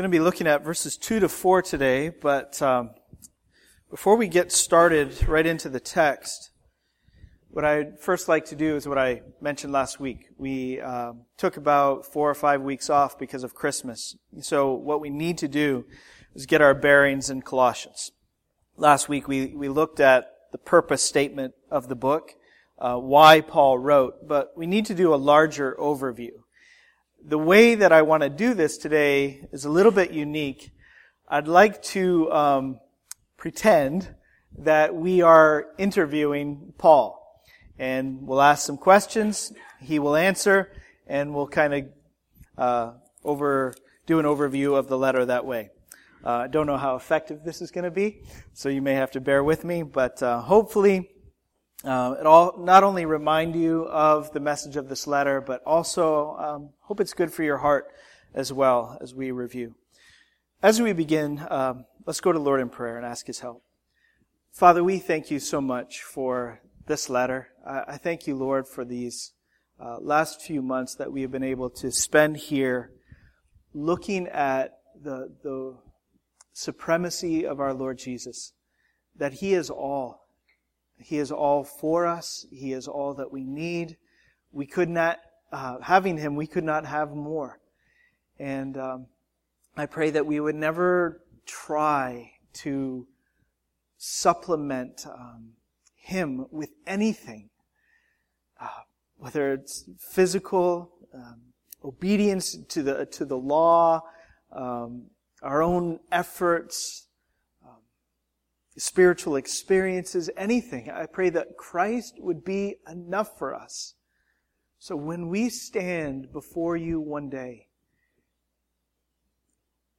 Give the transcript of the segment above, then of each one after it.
going to be looking at verses 2 to 4 today, but um, before we get started right into the text, what I'd first like to do is what I mentioned last week. We uh, took about four or five weeks off because of Christmas. So what we need to do is get our bearings in Colossians. Last week we, we looked at the purpose statement of the book, uh, why Paul wrote, but we need to do a larger overview the way that I want to do this today is a little bit unique. I'd like to um, pretend that we are interviewing Paul. And we'll ask some questions, he will answer, and we'll kind of uh, over do an overview of the letter that way. Uh, I don't know how effective this is going to be, so you may have to bear with me, but uh, hopefully uh, it all not only remind you of the message of this letter, but also um, hope it's good for your heart as well as we review. As we begin, um, let's go to Lord in prayer and ask His help. Father, we thank you so much for this letter. I, I thank you, Lord, for these uh, last few months that we have been able to spend here looking at the, the supremacy of our Lord Jesus, that He is all he is all for us. He is all that we need. We could not, uh, having Him, we could not have more. And um, I pray that we would never try to supplement um, Him with anything, uh, whether it's physical um, obedience to the to the law, um, our own efforts, spiritual experiences, anything. I pray that Christ would be enough for us. So when we stand before you one day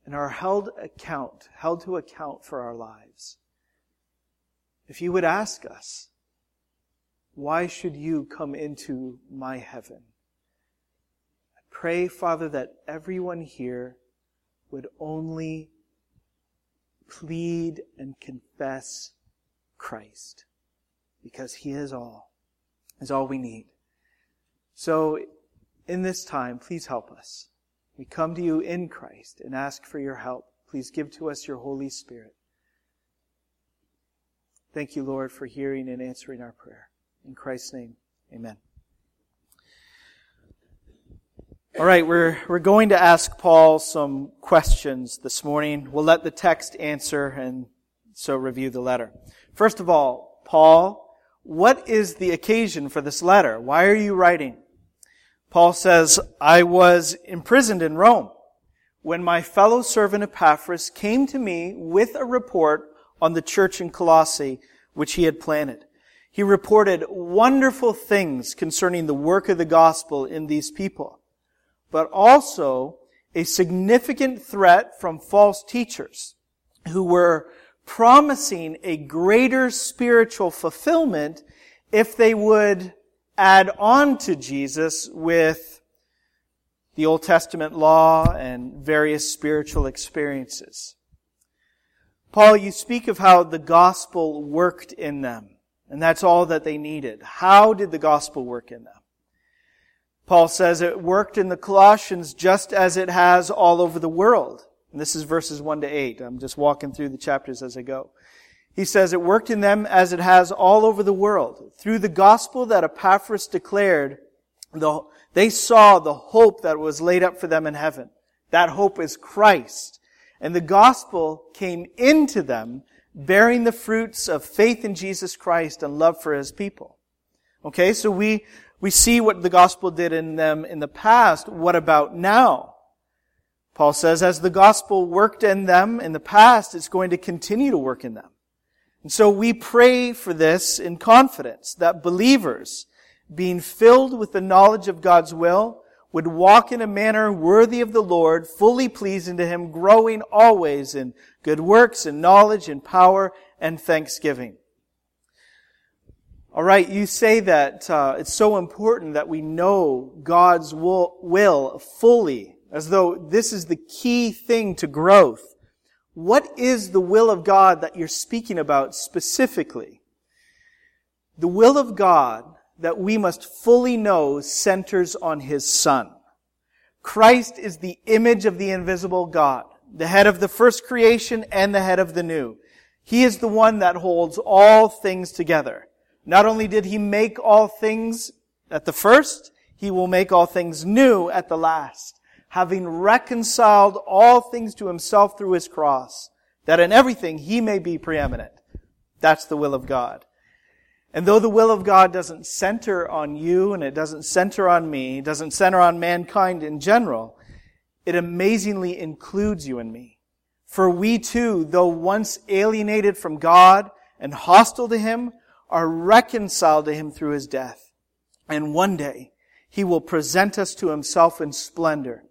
and are held account, held to account for our lives, if you would ask us, why should you come into my heaven? I pray, Father, that everyone here would only plead and confess Christ because He is all, is all we need. So, in this time, please help us. We come to you in Christ and ask for your help. Please give to us your Holy Spirit. Thank you, Lord, for hearing and answering our prayer. In Christ's name, amen. All right, we're, we're going to ask Paul some questions this morning. We'll let the text answer and so review the letter. First of all, Paul, what is the occasion for this letter? Why are you writing? Paul says, I was imprisoned in Rome when my fellow servant Epaphras came to me with a report on the church in Colossae, which he had planted. He reported wonderful things concerning the work of the gospel in these people but also a significant threat from false teachers who were promising a greater spiritual fulfillment if they would add on to Jesus with the Old Testament law and various spiritual experiences. Paul, you speak of how the gospel worked in them, and that's all that they needed. How did the gospel work in them? Paul says it worked in the Colossians just as it has all over the world. And this is verses 1 to 8. I'm just walking through the chapters as I go. He says it worked in them as it has all over the world. Through the gospel that Epaphras declared, the, they saw the hope that was laid up for them in heaven. That hope is Christ. And the gospel came into them, bearing the fruits of faith in Jesus Christ and love for his people. Okay, so we, we see what the gospel did in them in the past. What about now? Paul says, as the gospel worked in them in the past, it's going to continue to work in them. And so we pray for this in confidence that believers, being filled with the knowledge of God's will, would walk in a manner worthy of the Lord, fully pleasing to Him, growing always in good works and knowledge and power and thanksgiving. All right, you say that uh, it's so important that we know God's will, will fully, as though this is the key thing to growth. What is the will of God that you're speaking about specifically? The will of God that we must fully know centers on His Son. Christ is the image of the invisible God, the head of the first creation and the head of the new. He is the one that holds all things together. Not only did he make all things at the first, he will make all things new at the last, having reconciled all things to himself through his cross, that in everything he may be preeminent. That's the will of God. And though the will of God doesn't center on you and it doesn't center on me, it doesn't center on mankind in general, it amazingly includes you and me. For we too, though once alienated from God and hostile to Him, are reconciled to Him through His death. And one day, He will present us to Himself in splendor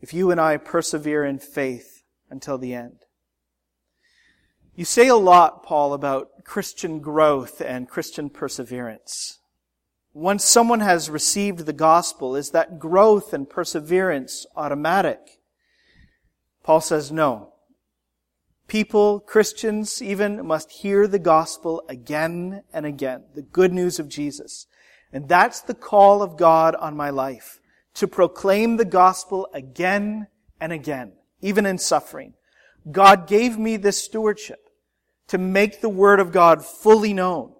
if you and I persevere in faith until the end. You say a lot, Paul, about Christian growth and Christian perseverance. Once someone has received the gospel, is that growth and perseverance automatic? Paul says no. People, Christians even, must hear the gospel again and again, the good news of Jesus. And that's the call of God on my life, to proclaim the gospel again and again, even in suffering. God gave me this stewardship to make the Word of God fully known.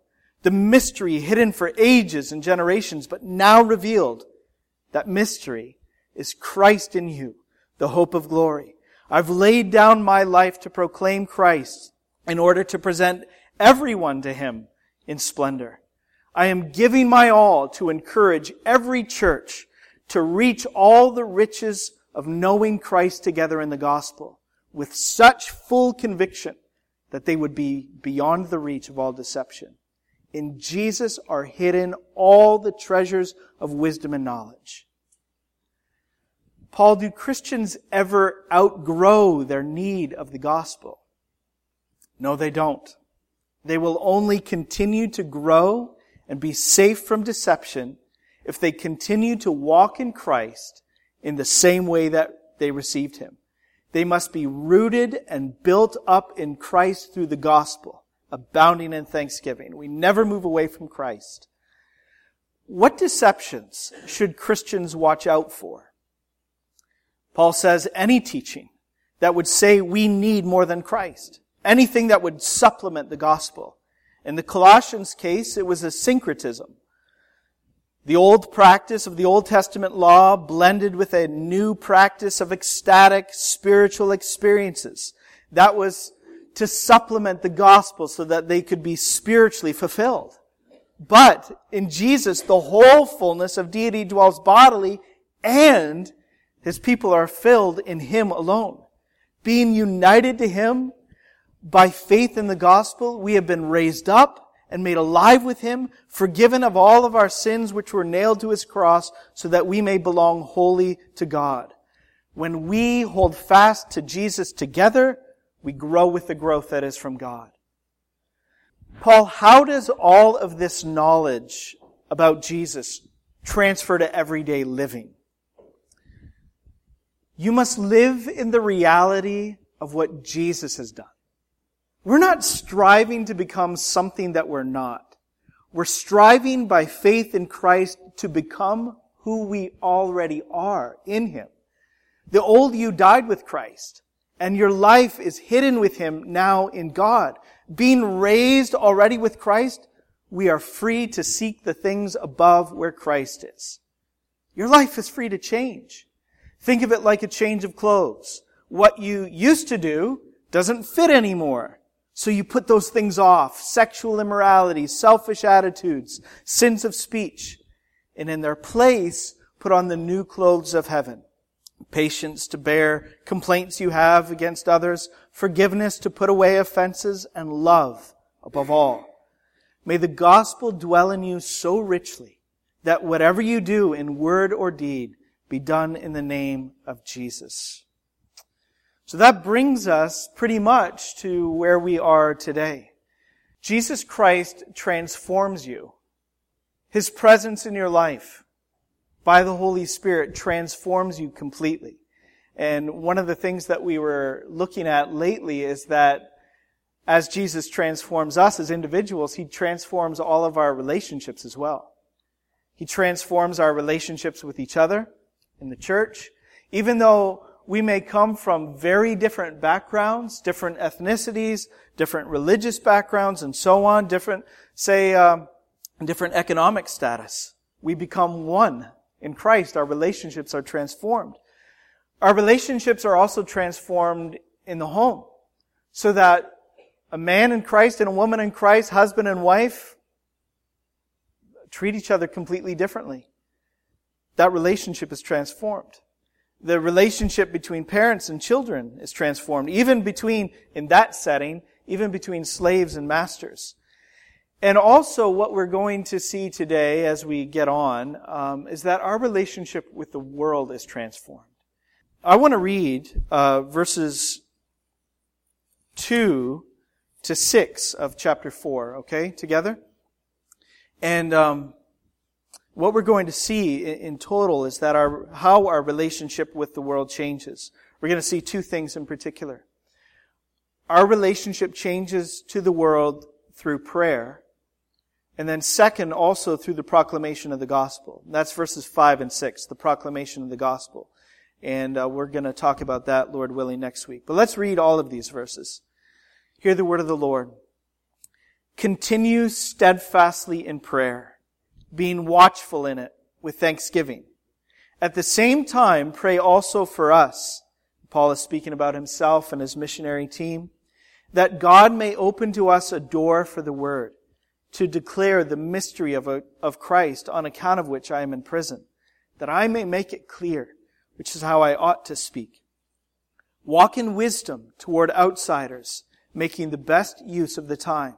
The mystery hidden for ages and generations, but now revealed. That mystery is Christ in you, the hope of glory. I've laid down my life to proclaim Christ in order to present everyone to Him in splendor. I am giving my all to encourage every church to reach all the riches of knowing Christ together in the gospel with such full conviction that they would be beyond the reach of all deception. In Jesus are hidden all the treasures of wisdom and knowledge. Paul, do Christians ever outgrow their need of the gospel? No, they don't. They will only continue to grow and be safe from deception if they continue to walk in Christ in the same way that they received him. They must be rooted and built up in Christ through the gospel, abounding in thanksgiving. We never move away from Christ. What deceptions should Christians watch out for? Paul says any teaching that would say we need more than Christ. Anything that would supplement the gospel. In the Colossians case, it was a syncretism. The old practice of the Old Testament law blended with a new practice of ecstatic spiritual experiences. That was to supplement the gospel so that they could be spiritually fulfilled. But in Jesus, the whole fullness of deity dwells bodily and his people are filled in him alone. Being united to him by faith in the gospel, we have been raised up and made alive with him, forgiven of all of our sins which were nailed to his cross, so that we may belong wholly to God. When we hold fast to Jesus together, we grow with the growth that is from God. Paul, how does all of this knowledge about Jesus transfer to everyday living? You must live in the reality of what Jesus has done. We're not striving to become something that we're not. We're striving by faith in Christ to become who we already are in Him. The old you died with Christ, and your life is hidden with Him now in God. Being raised already with Christ, we are free to seek the things above where Christ is. Your life is free to change. Think of it like a change of clothes. What you used to do doesn't fit anymore. So you put those things off. Sexual immorality, selfish attitudes, sins of speech. And in their place, put on the new clothes of heaven. Patience to bear complaints you have against others, forgiveness to put away offenses, and love above all. May the gospel dwell in you so richly that whatever you do in word or deed be done in the name of Jesus. So that brings us pretty much to where we are today. Jesus Christ transforms you. His presence in your life by the Holy Spirit transforms you completely. And one of the things that we were looking at lately is that as Jesus transforms us as individuals, He transforms all of our relationships as well. He transforms our relationships with each other in the church. Even though we may come from very different backgrounds, different ethnicities, different religious backgrounds, and so on, different, say, um, different economic status. We become one in Christ. Our relationships are transformed. Our relationships are also transformed in the home so that a man in Christ and a woman in Christ, husband and wife, treat each other completely differently. That relationship is transformed. The relationship between parents and children is transformed, even between, in that setting, even between slaves and masters. And also what we're going to see today as we get on um, is that our relationship with the world is transformed. I want to read uh, verses 2 to 6 of chapter 4, okay, together? And um, what we're going to see in, total is that our, how our relationship with the world changes. We're going to see two things in particular. Our relationship changes to the world through prayer. And then second, also through the proclamation of the gospel. That's verses 5 and 6, the proclamation of the gospel. And uh, we're going to talk about that, Lord willing, next week. But let's read all of these verses. Hear the word of the Lord. Continue steadfastly in prayer, being watchful in it with thanksgiving. At the same time, pray also for us. Paul is speaking about himself and his missionary team, that God may open to us a door for the word, to declare the mystery of, a, of Christ, on account of which I am in prison, that I may make it clear, which is how I ought to speak. Walk in wisdom toward outsiders, making the best use of the time.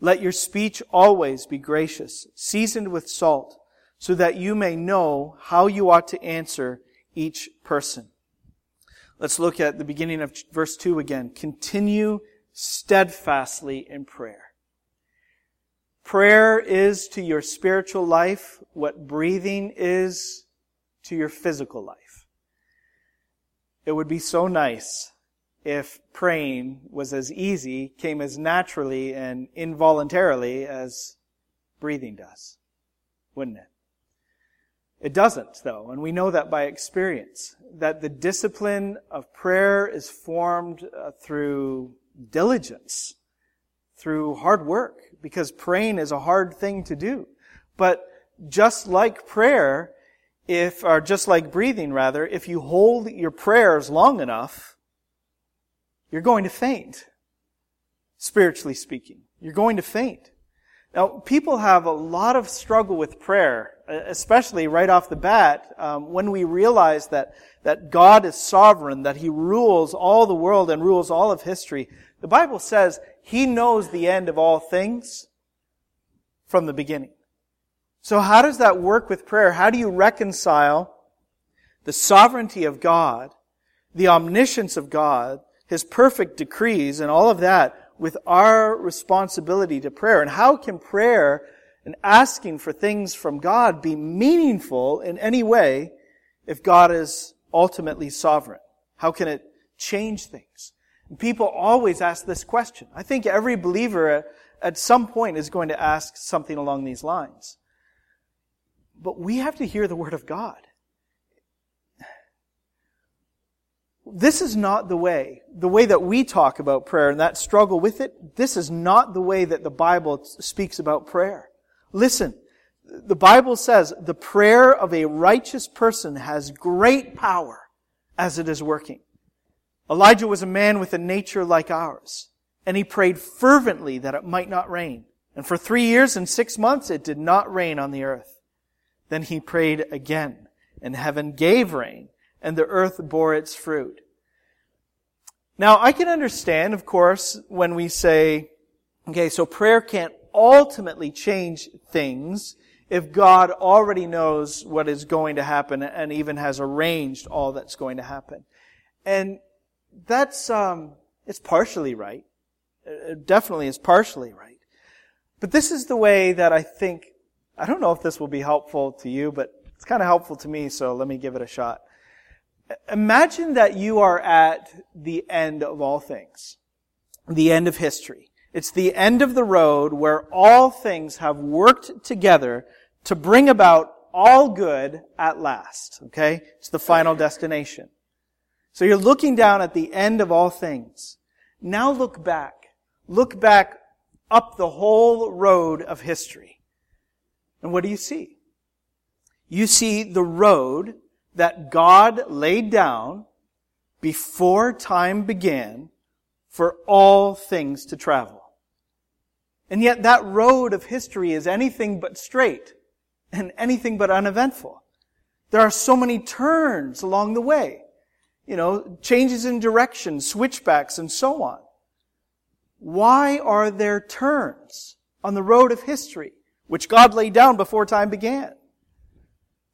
Let your speech always be gracious, seasoned with salt, so that you may know how you ought to answer each person. Let's look at the beginning of verse 2 again. Continue steadfastly in prayer. Prayer is to your spiritual life what breathing is to your physical life. It would be so nice if praying was as easy, came as naturally and involuntarily as breathing does. Wouldn't it? It doesn't, though, and we know that by experience, that the discipline of prayer is formed uh, through diligence, through hard work, because praying is a hard thing to do. But just like prayer, if, or just like breathing rather, if you hold your prayers long enough, you're going to faint. Spiritually speaking. You're going to faint. Now, people have a lot of struggle with prayer, especially right off the bat, um, when we realize that, that God is sovereign, that He rules all the world and rules all of history. The Bible says He knows the end of all things from the beginning. So how does that work with prayer? How do you reconcile the sovereignty of God, the omniscience of God, his perfect decrees and all of that with our responsibility to prayer. And how can prayer and asking for things from God be meaningful in any way if God is ultimately sovereign? How can it change things? And people always ask this question. I think every believer at some point is going to ask something along these lines. But we have to hear the Word of God. This is not the way, the way that we talk about prayer and that struggle with it, this is not the way that the Bible speaks about prayer. Listen, the Bible says the prayer of a righteous person has great power as it is working. Elijah was a man with a nature like ours, and he prayed fervently that it might not rain. And for three years and six months it did not rain on the earth. Then he prayed again, and heaven gave rain, and the earth bore its fruit. Now, I can understand, of course, when we say, okay, so prayer can't ultimately change things if God already knows what is going to happen and even has arranged all that's going to happen. And that's, um, it's partially right. It definitely is partially right. But this is the way that I think, I don't know if this will be helpful to you, but it's kind of helpful to me, so let me give it a shot. Imagine that you are at the end of all things. The end of history. It's the end of the road where all things have worked together to bring about all good at last. Okay? It's the final destination. So you're looking down at the end of all things. Now look back. Look back up the whole road of history. And what do you see? You see the road that God laid down before time began for all things to travel. And yet that road of history is anything but straight and anything but uneventful. There are so many turns along the way. You know, changes in direction, switchbacks, and so on. Why are there turns on the road of history, which God laid down before time began?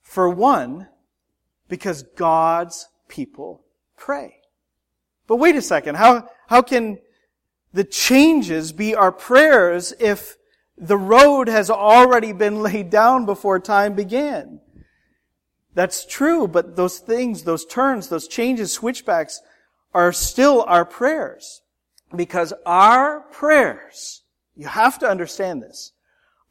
For one, because God's people pray. But wait a second, how, how can the changes be our prayers if the road has already been laid down before time began? That's true, but those things, those turns, those changes, switchbacks are still our prayers. Because our prayers, you have to understand this,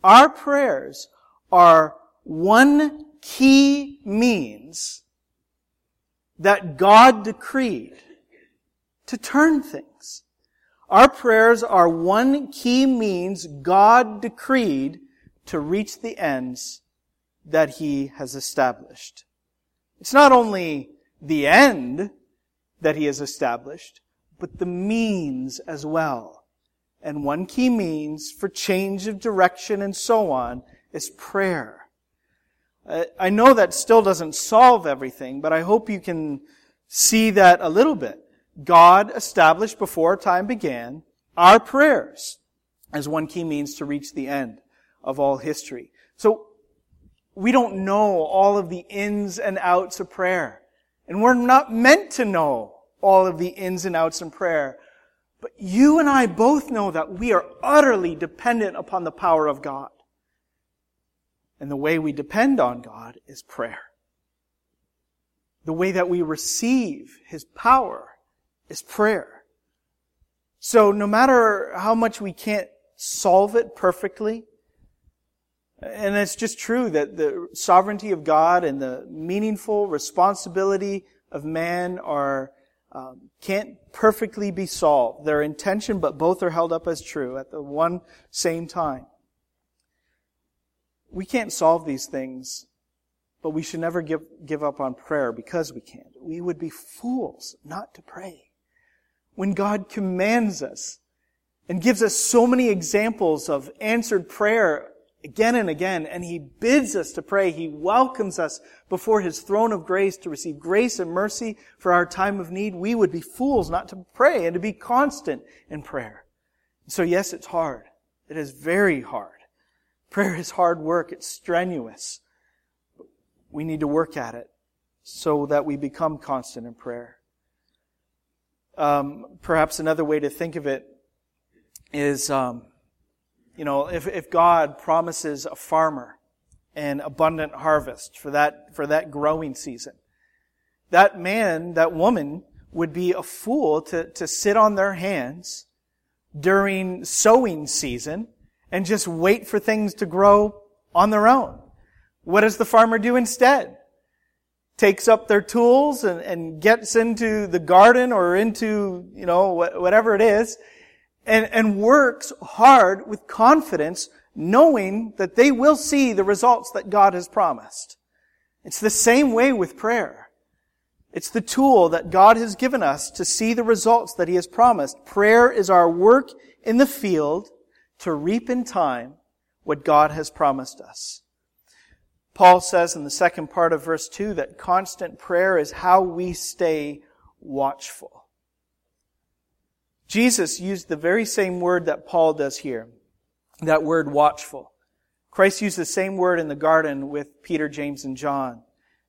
our prayers are one key means that God decreed to turn things. Our prayers are one key means God decreed to reach the ends that He has established. It's not only the end that He has established, but the means as well. And one key means for change of direction and so on is prayer. I know that still doesn't solve everything, but I hope you can see that a little bit. God established before time began our prayers as one key means to reach the end of all history. So we don't know all of the ins and outs of prayer. And we're not meant to know all of the ins and outs in prayer. But you and I both know that we are utterly dependent upon the power of God. And the way we depend on God is prayer. The way that we receive His power is prayer. So no matter how much we can't solve it perfectly, and it's just true that the sovereignty of God and the meaningful responsibility of man are um, can't perfectly be solved. They're intention, but both are held up as true at the one same time. We can't solve these things, but we should never give, give up on prayer because we can't. We would be fools not to pray. When God commands us and gives us so many examples of answered prayer again and again, and He bids us to pray. He welcomes us before His throne of grace to receive grace and mercy for our time of need. We would be fools not to pray and to be constant in prayer. So yes, it's hard. It is very hard. Prayer is hard work. It's strenuous. We need to work at it so that we become constant in prayer. Um, perhaps another way to think of it is um, you know, if, if God promises a farmer an abundant harvest for that, for that growing season, that man, that woman would be a fool to, to sit on their hands during sowing season and just wait for things to grow on their own. What does the farmer do instead? Takes up their tools and, and gets into the garden or into, you know, whatever it is and, and works hard with confidence, knowing that they will see the results that God has promised. It's the same way with prayer. It's the tool that God has given us to see the results that He has promised. Prayer is our work in the field to reap in time what God has promised us. Paul says in the second part of verse 2 that constant prayer is how we stay watchful. Jesus used the very same word that Paul does here. That word watchful. Christ used the same word in the garden with Peter, James, and John.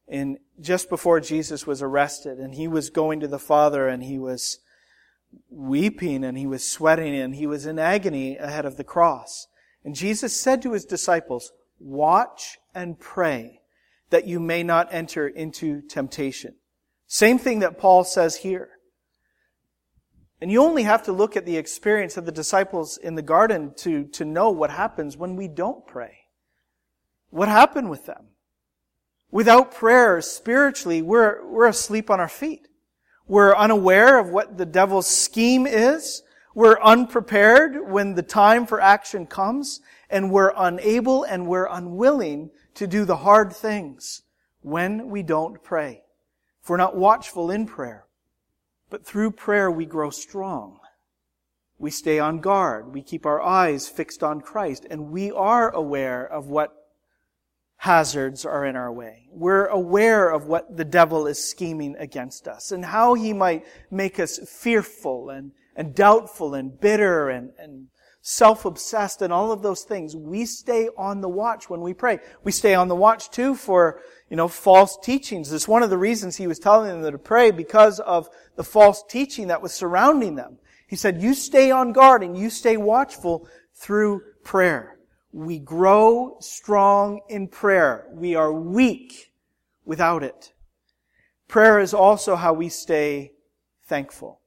And just before Jesus was arrested and he was going to the Father and he was weeping and he was sweating and he was in agony ahead of the cross. And Jesus said to his disciples, watch and pray that you may not enter into temptation. Same thing that Paul says here. And you only have to look at the experience of the disciples in the garden to, to know what happens when we don't pray. What happened with them? Without prayer, spiritually, we're, we're asleep on our feet. We're unaware of what the devil's scheme is. We're unprepared when the time for action comes, and we're unable and we're unwilling to do the hard things when we don't pray. If we're not watchful in prayer. But through prayer we grow strong. We stay on guard. We keep our eyes fixed on Christ, and we are aware of what hazards are in our way. We're aware of what the devil is scheming against us and how he might make us fearful and, and doubtful and bitter and, and self-obsessed and all of those things. We stay on the watch when we pray. We stay on the watch too for, you know, false teachings. It's one of the reasons he was telling them to pray because of the false teaching that was surrounding them. He said, you stay on guard and you stay watchful through prayer. We grow strong in prayer. We are weak without it. Prayer is also how we stay thankful.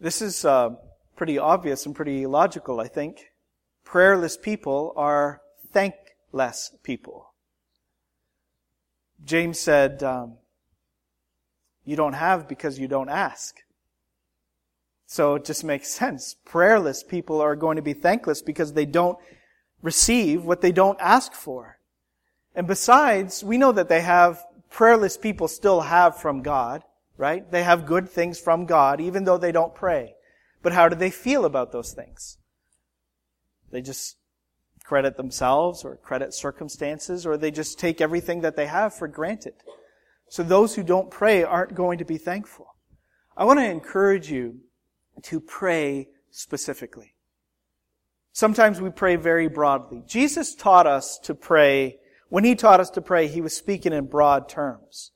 This is uh, pretty obvious and pretty logical, I think. Prayerless people are thankless people. James said, um, You don't have because you don't ask. So it just makes sense. Prayerless people are going to be thankless because they don't receive what they don't ask for. And besides, we know that they have, prayerless people still have from God, right? They have good things from God, even though they don't pray. But how do they feel about those things? They just credit themselves or credit circumstances, or they just take everything that they have for granted. So those who don't pray aren't going to be thankful. I want to encourage you to pray specifically. Sometimes we pray very broadly. Jesus taught us to pray, when He taught us to pray, He was speaking in broad terms.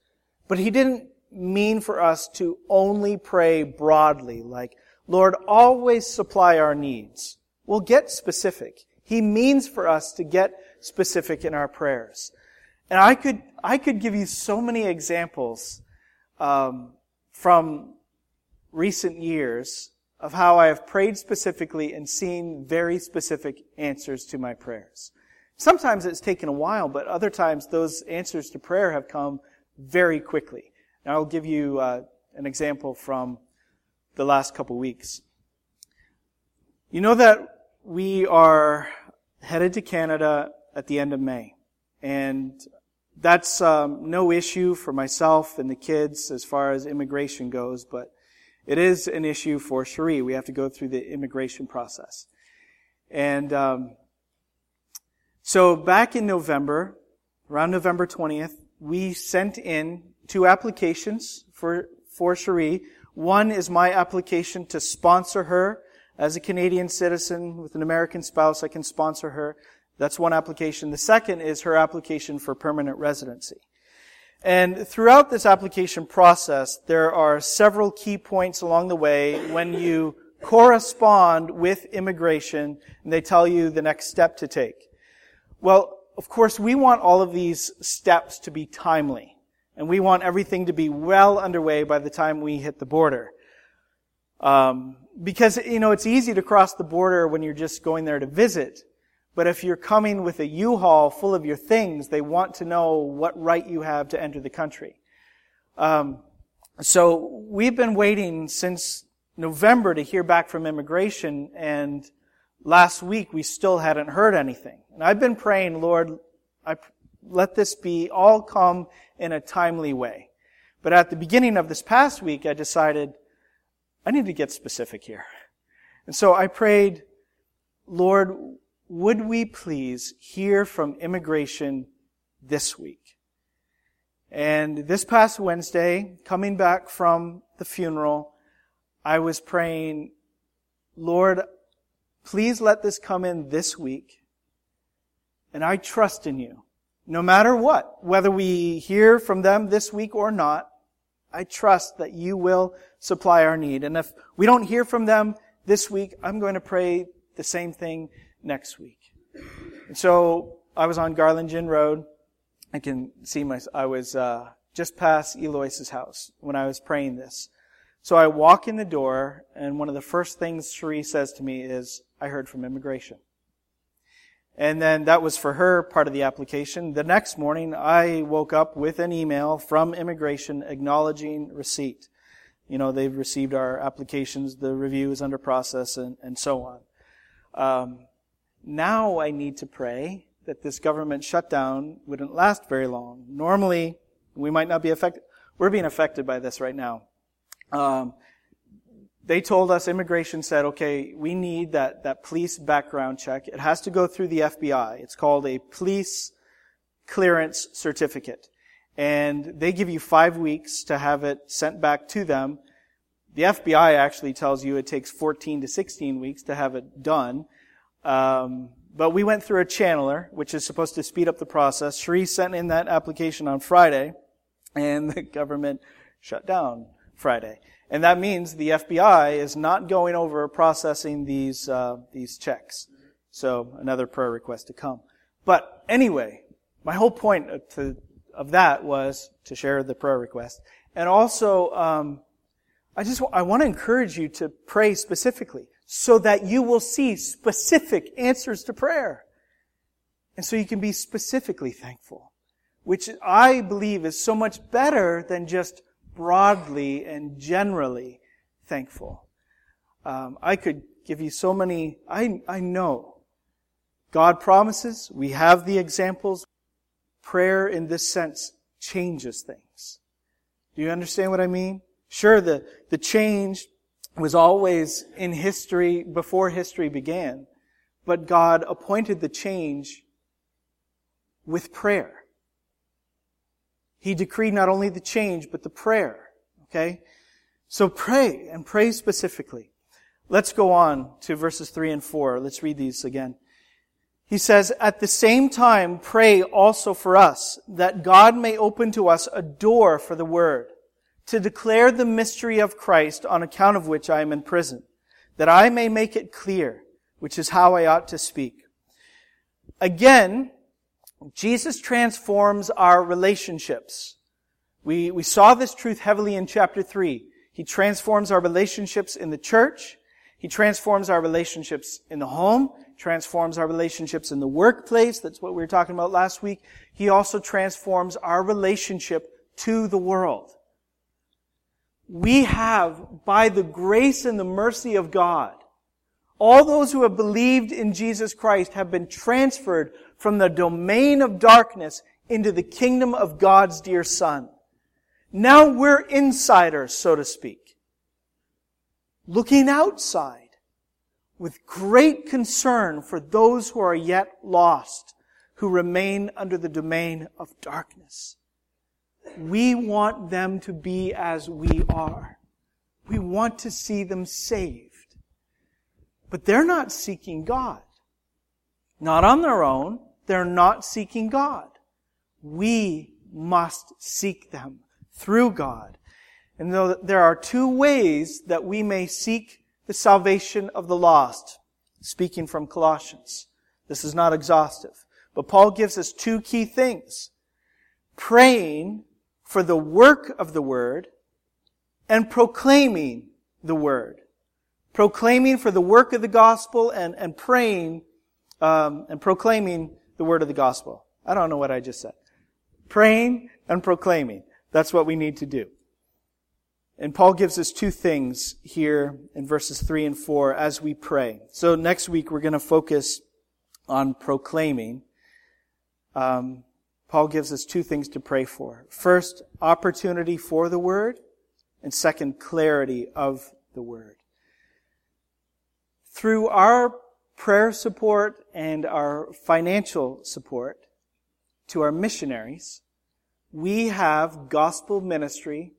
But He didn't mean for us to only pray broadly, like, Lord, always supply our needs. We'll get specific. He means for us to get specific in our prayers. And I could, I could give you so many examples um, from recent years of how I have prayed specifically and seen very specific answers to my prayers. Sometimes it's taken a while, but other times those answers to prayer have come very quickly. And I'll give you uh, an example from the last couple weeks. You know that we are headed to Canada at the end of May, and that's um, no issue for myself and the kids as far as immigration goes, but it is an issue for Cherie. We have to go through the immigration process. And um, so back in November, around November 20th, we sent in two applications for, for Cherie. One is my application to sponsor her as a Canadian citizen with an American spouse. I can sponsor her. That's one application. The second is her application for permanent residency. And throughout this application process, there are several key points along the way when you correspond with immigration and they tell you the next step to take. Well, of course, we want all of these steps to be timely. And we want everything to be well underway by the time we hit the border. Um, because, you know, it's easy to cross the border when you're just going there to visit. But if you're coming with a U-Haul full of your things, they want to know what right you have to enter the country. Um, so we've been waiting since November to hear back from immigration, and last week we still hadn't heard anything. And I've been praying, Lord, I, let this be all come in a timely way. But at the beginning of this past week, I decided I need to get specific here. And so I prayed, Lord, would we please hear from immigration this week? And this past Wednesday, coming back from the funeral, I was praying, Lord, please let this come in this week. And I trust in you. No matter what, whether we hear from them this week or not, I trust that you will supply our need. And if we don't hear from them this week, I'm going to pray the same thing next week. And so I was on Garlington Road. I can see my, I was uh, just past Eloise's house when I was praying this. So I walk in the door, and one of the first things Cherie says to me is, I heard from immigration. And then that was for her part of the application. The next morning, I woke up with an email from immigration acknowledging receipt. You know, they've received our applications, the review is under process, and, and so on. Um, now I need to pray that this government shutdown wouldn't last very long. Normally, we might not be affected. We're being affected by this right now. Um, they told us, immigration said, okay, we need that, that police background check. It has to go through the FBI. It's called a police clearance certificate. And they give you five weeks to have it sent back to them. The FBI actually tells you it takes 14 to 16 weeks to have it done. Um, but we went through a channeler, which is supposed to speed up the process. Cherie sent in that application on Friday, and the government shut down Friday. And that means the FBI is not going over processing these, uh, these checks. So another prayer request to come. But anyway, my whole point of, to, of that was to share the prayer request. And also, um, I just, I want to encourage you to pray specifically so that you will see specific answers to prayer. And so you can be specifically thankful, which I believe is so much better than just broadly and generally thankful. Um, I could give you so many, I, I know God promises, we have the examples. Prayer in this sense changes things. Do you understand what I mean? Sure, the, the change was always in history before history began, but God appointed the change with prayer. He decreed not only the change, but the prayer. Okay? So pray, and pray specifically. Let's go on to verses 3 and 4. Let's read these again. He says, At the same time, pray also for us, that God may open to us a door for the word to declare the mystery of Christ on account of which I am in prison, that I may make it clear, which is how I ought to speak. Again, Jesus transforms our relationships. We, we saw this truth heavily in chapter 3. He transforms our relationships in the church. He transforms our relationships in the home, transforms our relationships in the workplace. That's what we were talking about last week. He also transforms our relationship to the world we have, by the grace and the mercy of God, all those who have believed in Jesus Christ have been transferred from the domain of darkness into the kingdom of God's dear Son. Now we're insiders, so to speak. Looking outside with great concern for those who are yet lost, who remain under the domain of darkness. We want them to be as we are. We want to see them saved. But they're not seeking God. Not on their own. They're not seeking God. We must seek them through God. And though there are two ways that we may seek the salvation of the lost, speaking from Colossians. This is not exhaustive. But Paul gives us two key things. Praying for the work of the word and proclaiming the word. Proclaiming for the work of the gospel and, and praying um, and proclaiming the word of the gospel. I don't know what I just said. Praying and proclaiming. That's what we need to do. And Paul gives us two things here in verses 3 and 4 as we pray. So next week we're going to focus on proclaiming. Um, Paul gives us two things to pray for. First, opportunity for the word, and second, clarity of the word. Through our prayer support and our financial support to our missionaries, we have gospel ministry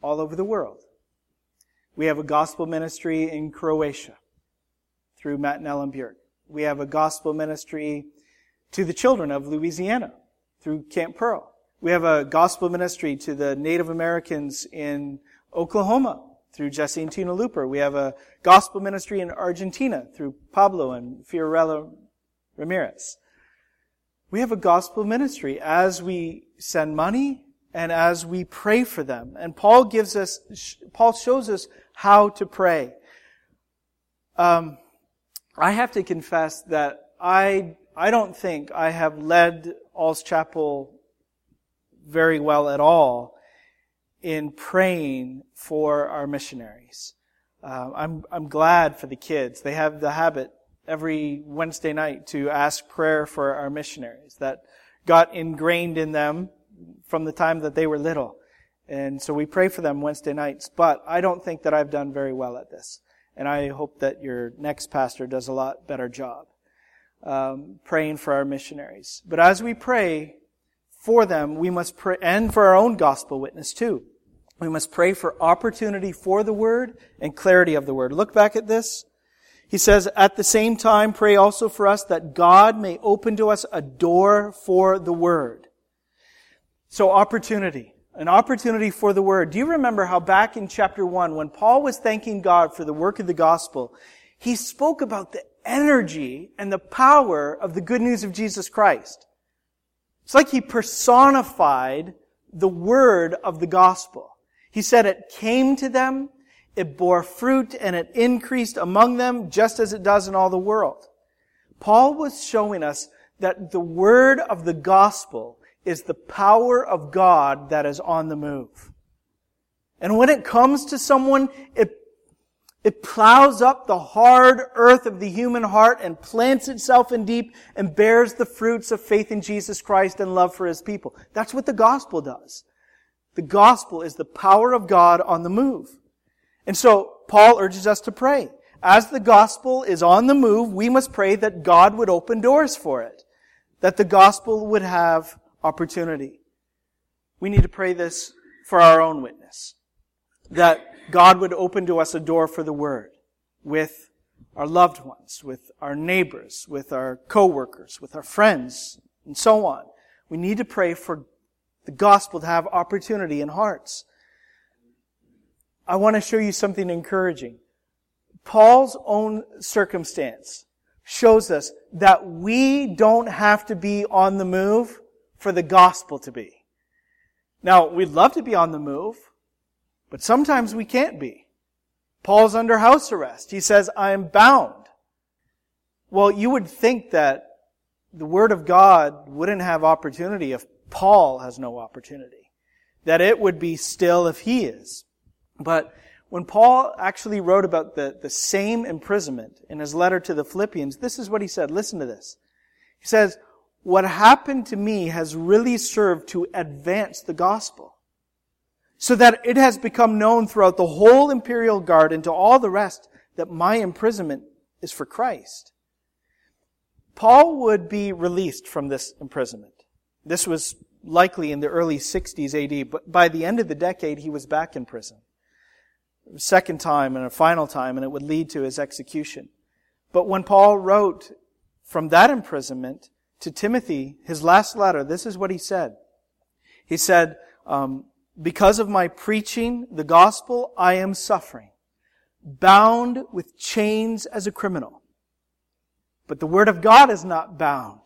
all over the world. We have a gospel ministry in Croatia through Matt and Ellen. We have a gospel ministry to the children of Louisiana through Camp Pearl. We have a gospel ministry to the Native Americans in Oklahoma through Jesse and Tina Looper. We have a gospel ministry in Argentina through Pablo and Fiorella Ramirez. We have a gospel ministry as we send money and as we pray for them. And Paul gives us, Paul shows us how to pray. Um, I have to confess that I I don't think I have led All's Chapel very well at all in praying for our missionaries. Uh, I'm, I'm glad for the kids. They have the habit every Wednesday night to ask prayer for our missionaries. That got ingrained in them from the time that they were little. And so we pray for them Wednesday nights. But I don't think that I've done very well at this. And I hope that your next pastor does a lot better job um, praying for our missionaries. But as we pray for them, we must pray, and for our own gospel witness too. We must pray for opportunity for the word and clarity of the word. Look back at this. He says, at the same time, pray also for us that God may open to us a door for the word. So opportunity. An opportunity for the word. Do you remember how back in chapter one, when Paul was thanking God for the work of the gospel, he spoke about the energy and the power of the good news of Jesus Christ. It's like he personified the word of the gospel. He said it came to them, it bore fruit, and it increased among them just as it does in all the world. Paul was showing us that the word of the gospel is the power of God that is on the move. And when it comes to someone, it, it plows up the hard earth of the human heart and plants itself in deep and bears the fruits of faith in Jesus Christ and love for his people. That's what the gospel does. The gospel is the power of God on the move. And so Paul urges us to pray. As the gospel is on the move, we must pray that God would open doors for it. That the gospel would have opportunity. We need to pray this for our own witness. That God would open to us a door for the word with our loved ones, with our neighbors, with our coworkers, with our friends, and so on. We need to pray for the gospel to have opportunity in hearts. I want to show you something encouraging. Paul's own circumstance shows us that we don't have to be on the move for the gospel to be. Now, we'd love to be on the move, but sometimes we can't be. Paul's under house arrest. He says, I am bound. Well, you would think that the Word of God wouldn't have opportunity if Paul has no opportunity. That it would be still if he is. But when Paul actually wrote about the, the same imprisonment in his letter to the Philippians, this is what he said. Listen to this. He says, what happened to me has really served to advance the gospel so that it has become known throughout the whole imperial guard and to all the rest that my imprisonment is for Christ. Paul would be released from this imprisonment. This was likely in the early 60s AD, but by the end of the decade, he was back in prison. Second time and a final time, and it would lead to his execution. But when Paul wrote from that imprisonment to Timothy, his last letter, this is what he said. He said, um, because of my preaching the gospel, I am suffering, bound with chains as a criminal. But the word of God is not bound.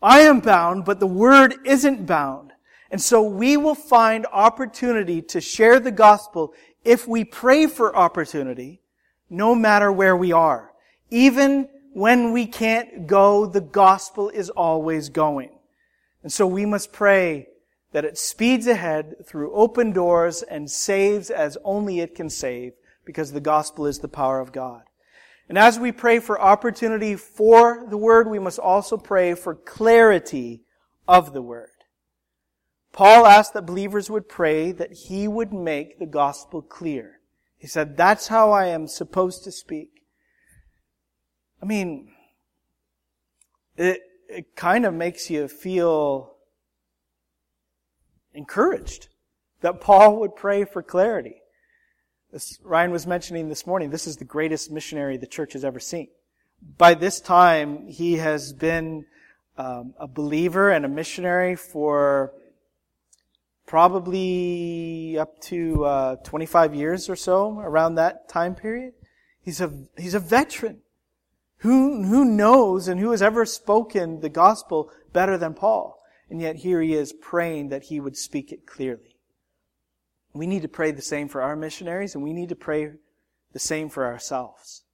I am bound, but the word isn't bound. And so we will find opportunity to share the gospel if we pray for opportunity, no matter where we are. Even when we can't go, the gospel is always going. And so we must pray that it speeds ahead through open doors and saves as only it can save because the gospel is the power of God. And as we pray for opportunity for the Word, we must also pray for clarity of the Word. Paul asked that believers would pray that he would make the gospel clear. He said, that's how I am supposed to speak. I mean, it, it kind of makes you feel encouraged that Paul would pray for clarity. As Ryan was mentioning this morning, this is the greatest missionary the church has ever seen. By this time, he has been um, a believer and a missionary for probably up to uh, 25 years or so, around that time period. He's a, he's a veteran. Who, who knows and who has ever spoken the gospel better than Paul? And yet here he is praying that he would speak it clearly. We need to pray the same for our missionaries, and we need to pray the same for ourselves.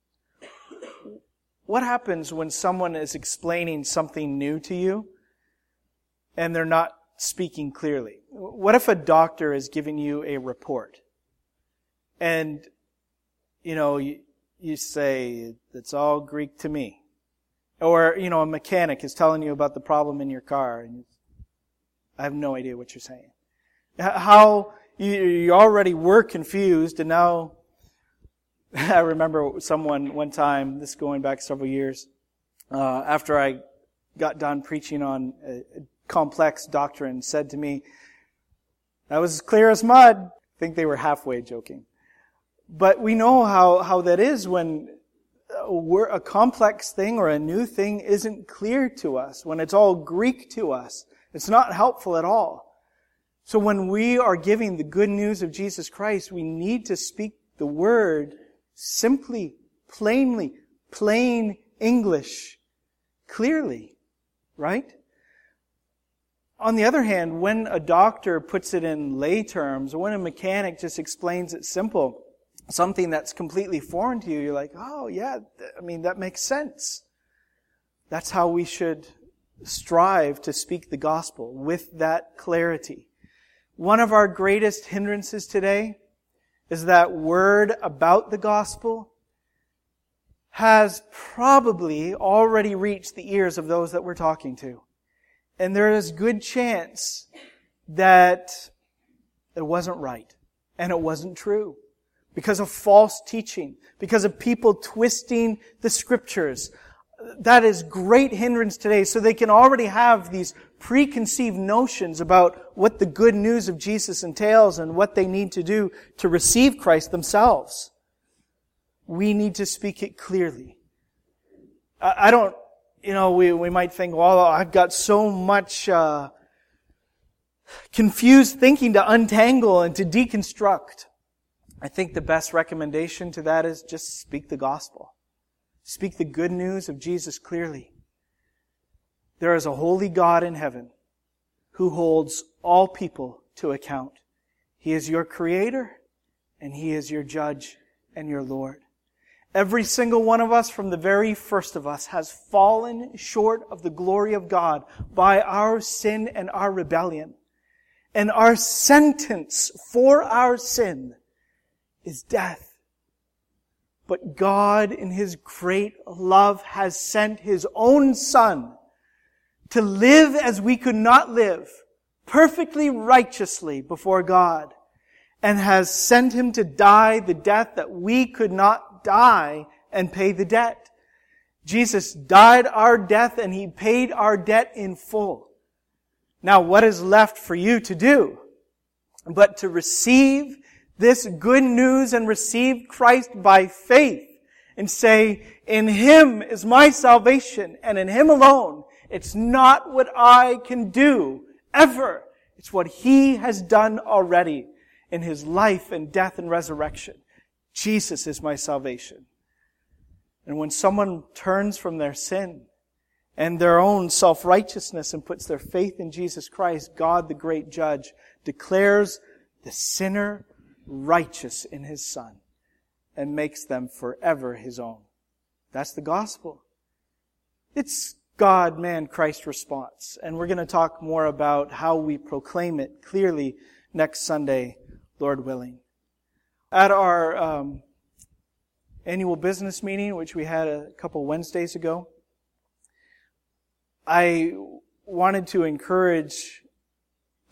what happens when someone is explaining something new to you and they're not speaking clearly? What if a doctor is giving you a report and, you know, you, you say, it's all Greek to me. Or, you know, a mechanic is telling you about the problem in your car and I have no idea what you're saying. How you, you already were confused and now I remember someone one time, this going back several years, uh, after I got done preaching on a, complex doctrine, said to me, that was as clear as mud. I think they were halfway joking. But we know how, how that is when a, a complex thing or a new thing isn't clear to us, when it's all Greek to us. It's not helpful at all. So when we are giving the good news of Jesus Christ, we need to speak the word simply, plainly, plain English, clearly, right? On the other hand, when a doctor puts it in lay terms, or when a mechanic just explains it simple, something that's completely foreign to you, you're like, oh yeah, I mean, that makes sense. That's how we should strive to speak the gospel with that clarity. One of our greatest hindrances today is that word about the gospel has probably already reached the ears of those that we're talking to. And there is good chance that it wasn't right and it wasn't true because of false teaching, because of people twisting the scriptures. That is great hindrance today. So they can already have these preconceived notions about what the good news of Jesus entails and what they need to do to receive Christ themselves. We need to speak it clearly. I don't, you know, we, we might think, well, I've got so much, uh, confused thinking to untangle and to deconstruct. I think the best recommendation to that is just speak the gospel. Speak the good news of Jesus clearly. There is a holy God in heaven who holds all people to account. He is your creator and he is your judge and your Lord. Every single one of us from the very first of us has fallen short of the glory of God by our sin and our rebellion. And our sentence for our sin is death. But God in His great love has sent His own Son to live as we could not live, perfectly righteously before God, and has sent him to die the death that we could not die and pay the debt. Jesus died our death and he paid our debt in full. Now what is left for you to do? But to receive this good news and receive Christ by faith and say, in Him is my salvation and in Him alone it's not what I can do, ever. It's what He has done already in His life and death and resurrection. Jesus is my salvation. And when someone turns from their sin and their own self-righteousness and puts their faith in Jesus Christ, God, the great judge, declares the sinner righteous in His Son and makes them forever His own. That's the gospel. It's God, man, Christ response. And we're going to talk more about how we proclaim it clearly next Sunday, Lord willing. At our um, annual business meeting, which we had a couple Wednesdays ago, I wanted to encourage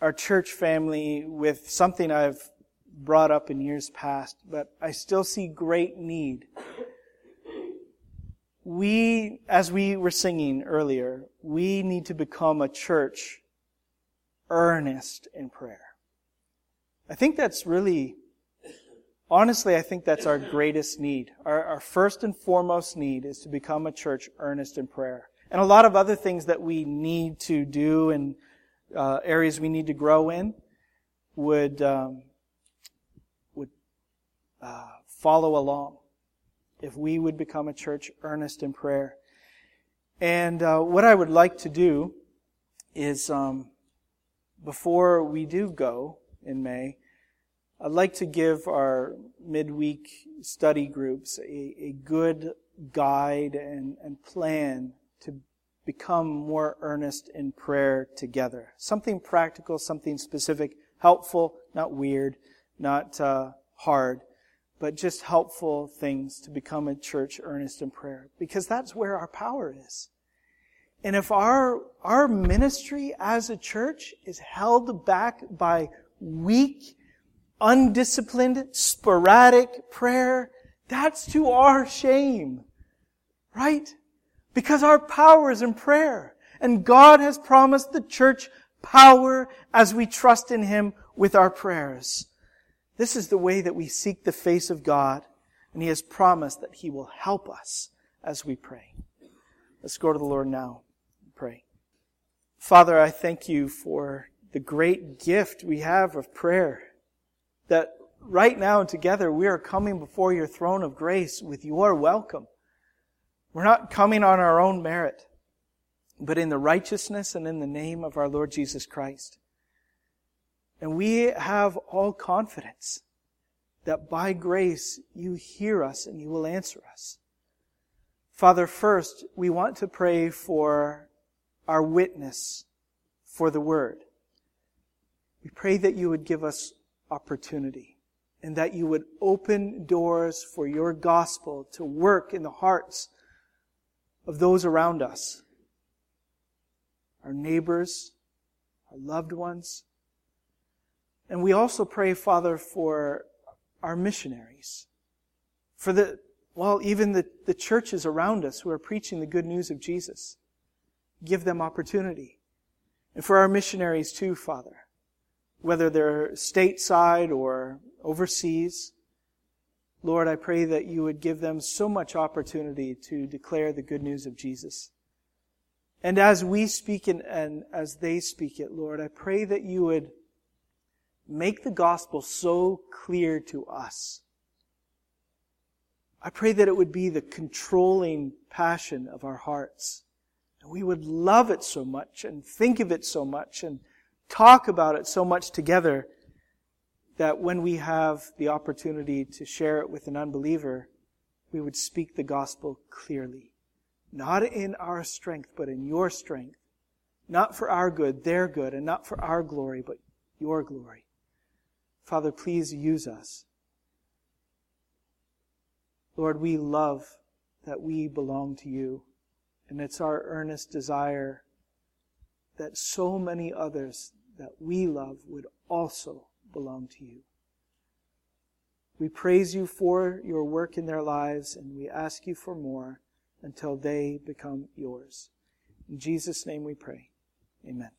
our church family with something I've brought up in years past, but I still see great need we, as we were singing earlier, we need to become a church earnest in prayer. I think that's really, honestly, I think that's our greatest need. Our, our first and foremost need is to become a church earnest in prayer. And a lot of other things that we need to do and uh, areas we need to grow in would um, uh, follow along if we would become a church earnest in prayer. And uh, what I would like to do is, um, before we do go in May, I'd like to give our midweek study groups a, a good guide and, and plan to become more earnest in prayer together. Something practical, something specific, helpful, not weird, not uh, hard, but just helpful things to become a church earnest in prayer. Because that's where our power is. And if our, our ministry as a church is held back by weak, undisciplined, sporadic prayer, that's to our shame. Right? Because our power is in prayer. And God has promised the church power as we trust in Him with our prayers. This is the way that we seek the face of God, and He has promised that He will help us as we pray. Let's go to the Lord now and pray. Father, I thank you for the great gift we have of prayer. That right now together we are coming before your throne of grace with your welcome. We're not coming on our own merit, but in the righteousness and in the name of our Lord Jesus Christ. And we have all confidence that by grace you hear us and you will answer us. Father, first, we want to pray for our witness for the word. We pray that you would give us opportunity and that you would open doors for your gospel to work in the hearts of those around us, our neighbors, our loved ones. And we also pray, Father, for our missionaries, for the, well, even the, the churches around us who are preaching the good news of Jesus. Give them opportunity. And for our missionaries too, Father, whether they're stateside or overseas, Lord, I pray that you would give them so much opportunity to declare the good news of Jesus. And as we speak it and as they speak it, Lord, I pray that you would make the gospel so clear to us. I pray that it would be the controlling passion of our hearts. And we would love it so much and think of it so much and talk about it so much together that when we have the opportunity to share it with an unbeliever, we would speak the gospel clearly. Not in our strength, but in your strength. Not for our good, their good, and not for our glory, but your glory. Father, please use us. Lord, we love that we belong to you, and it's our earnest desire that so many others that we love would also belong to you. We praise you for your work in their lives, and we ask you for more until they become yours. In Jesus' name we pray. Amen.